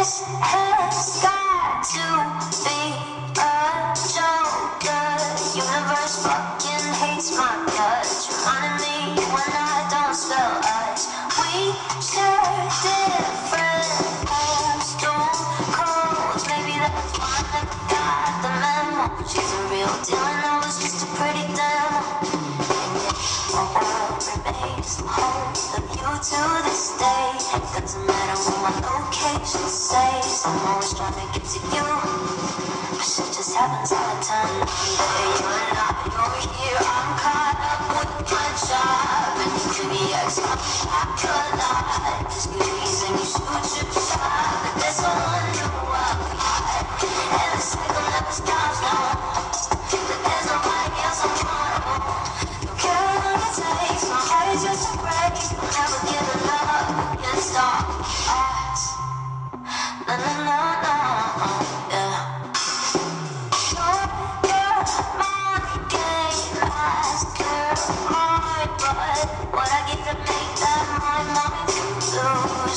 This has got to be a joke. The universe fucking hates my. heart of you to this day. Doesn't matter what my location says, I'm always trying to get to you. But shit just happens all the time. Whether you're not, you're here, I'm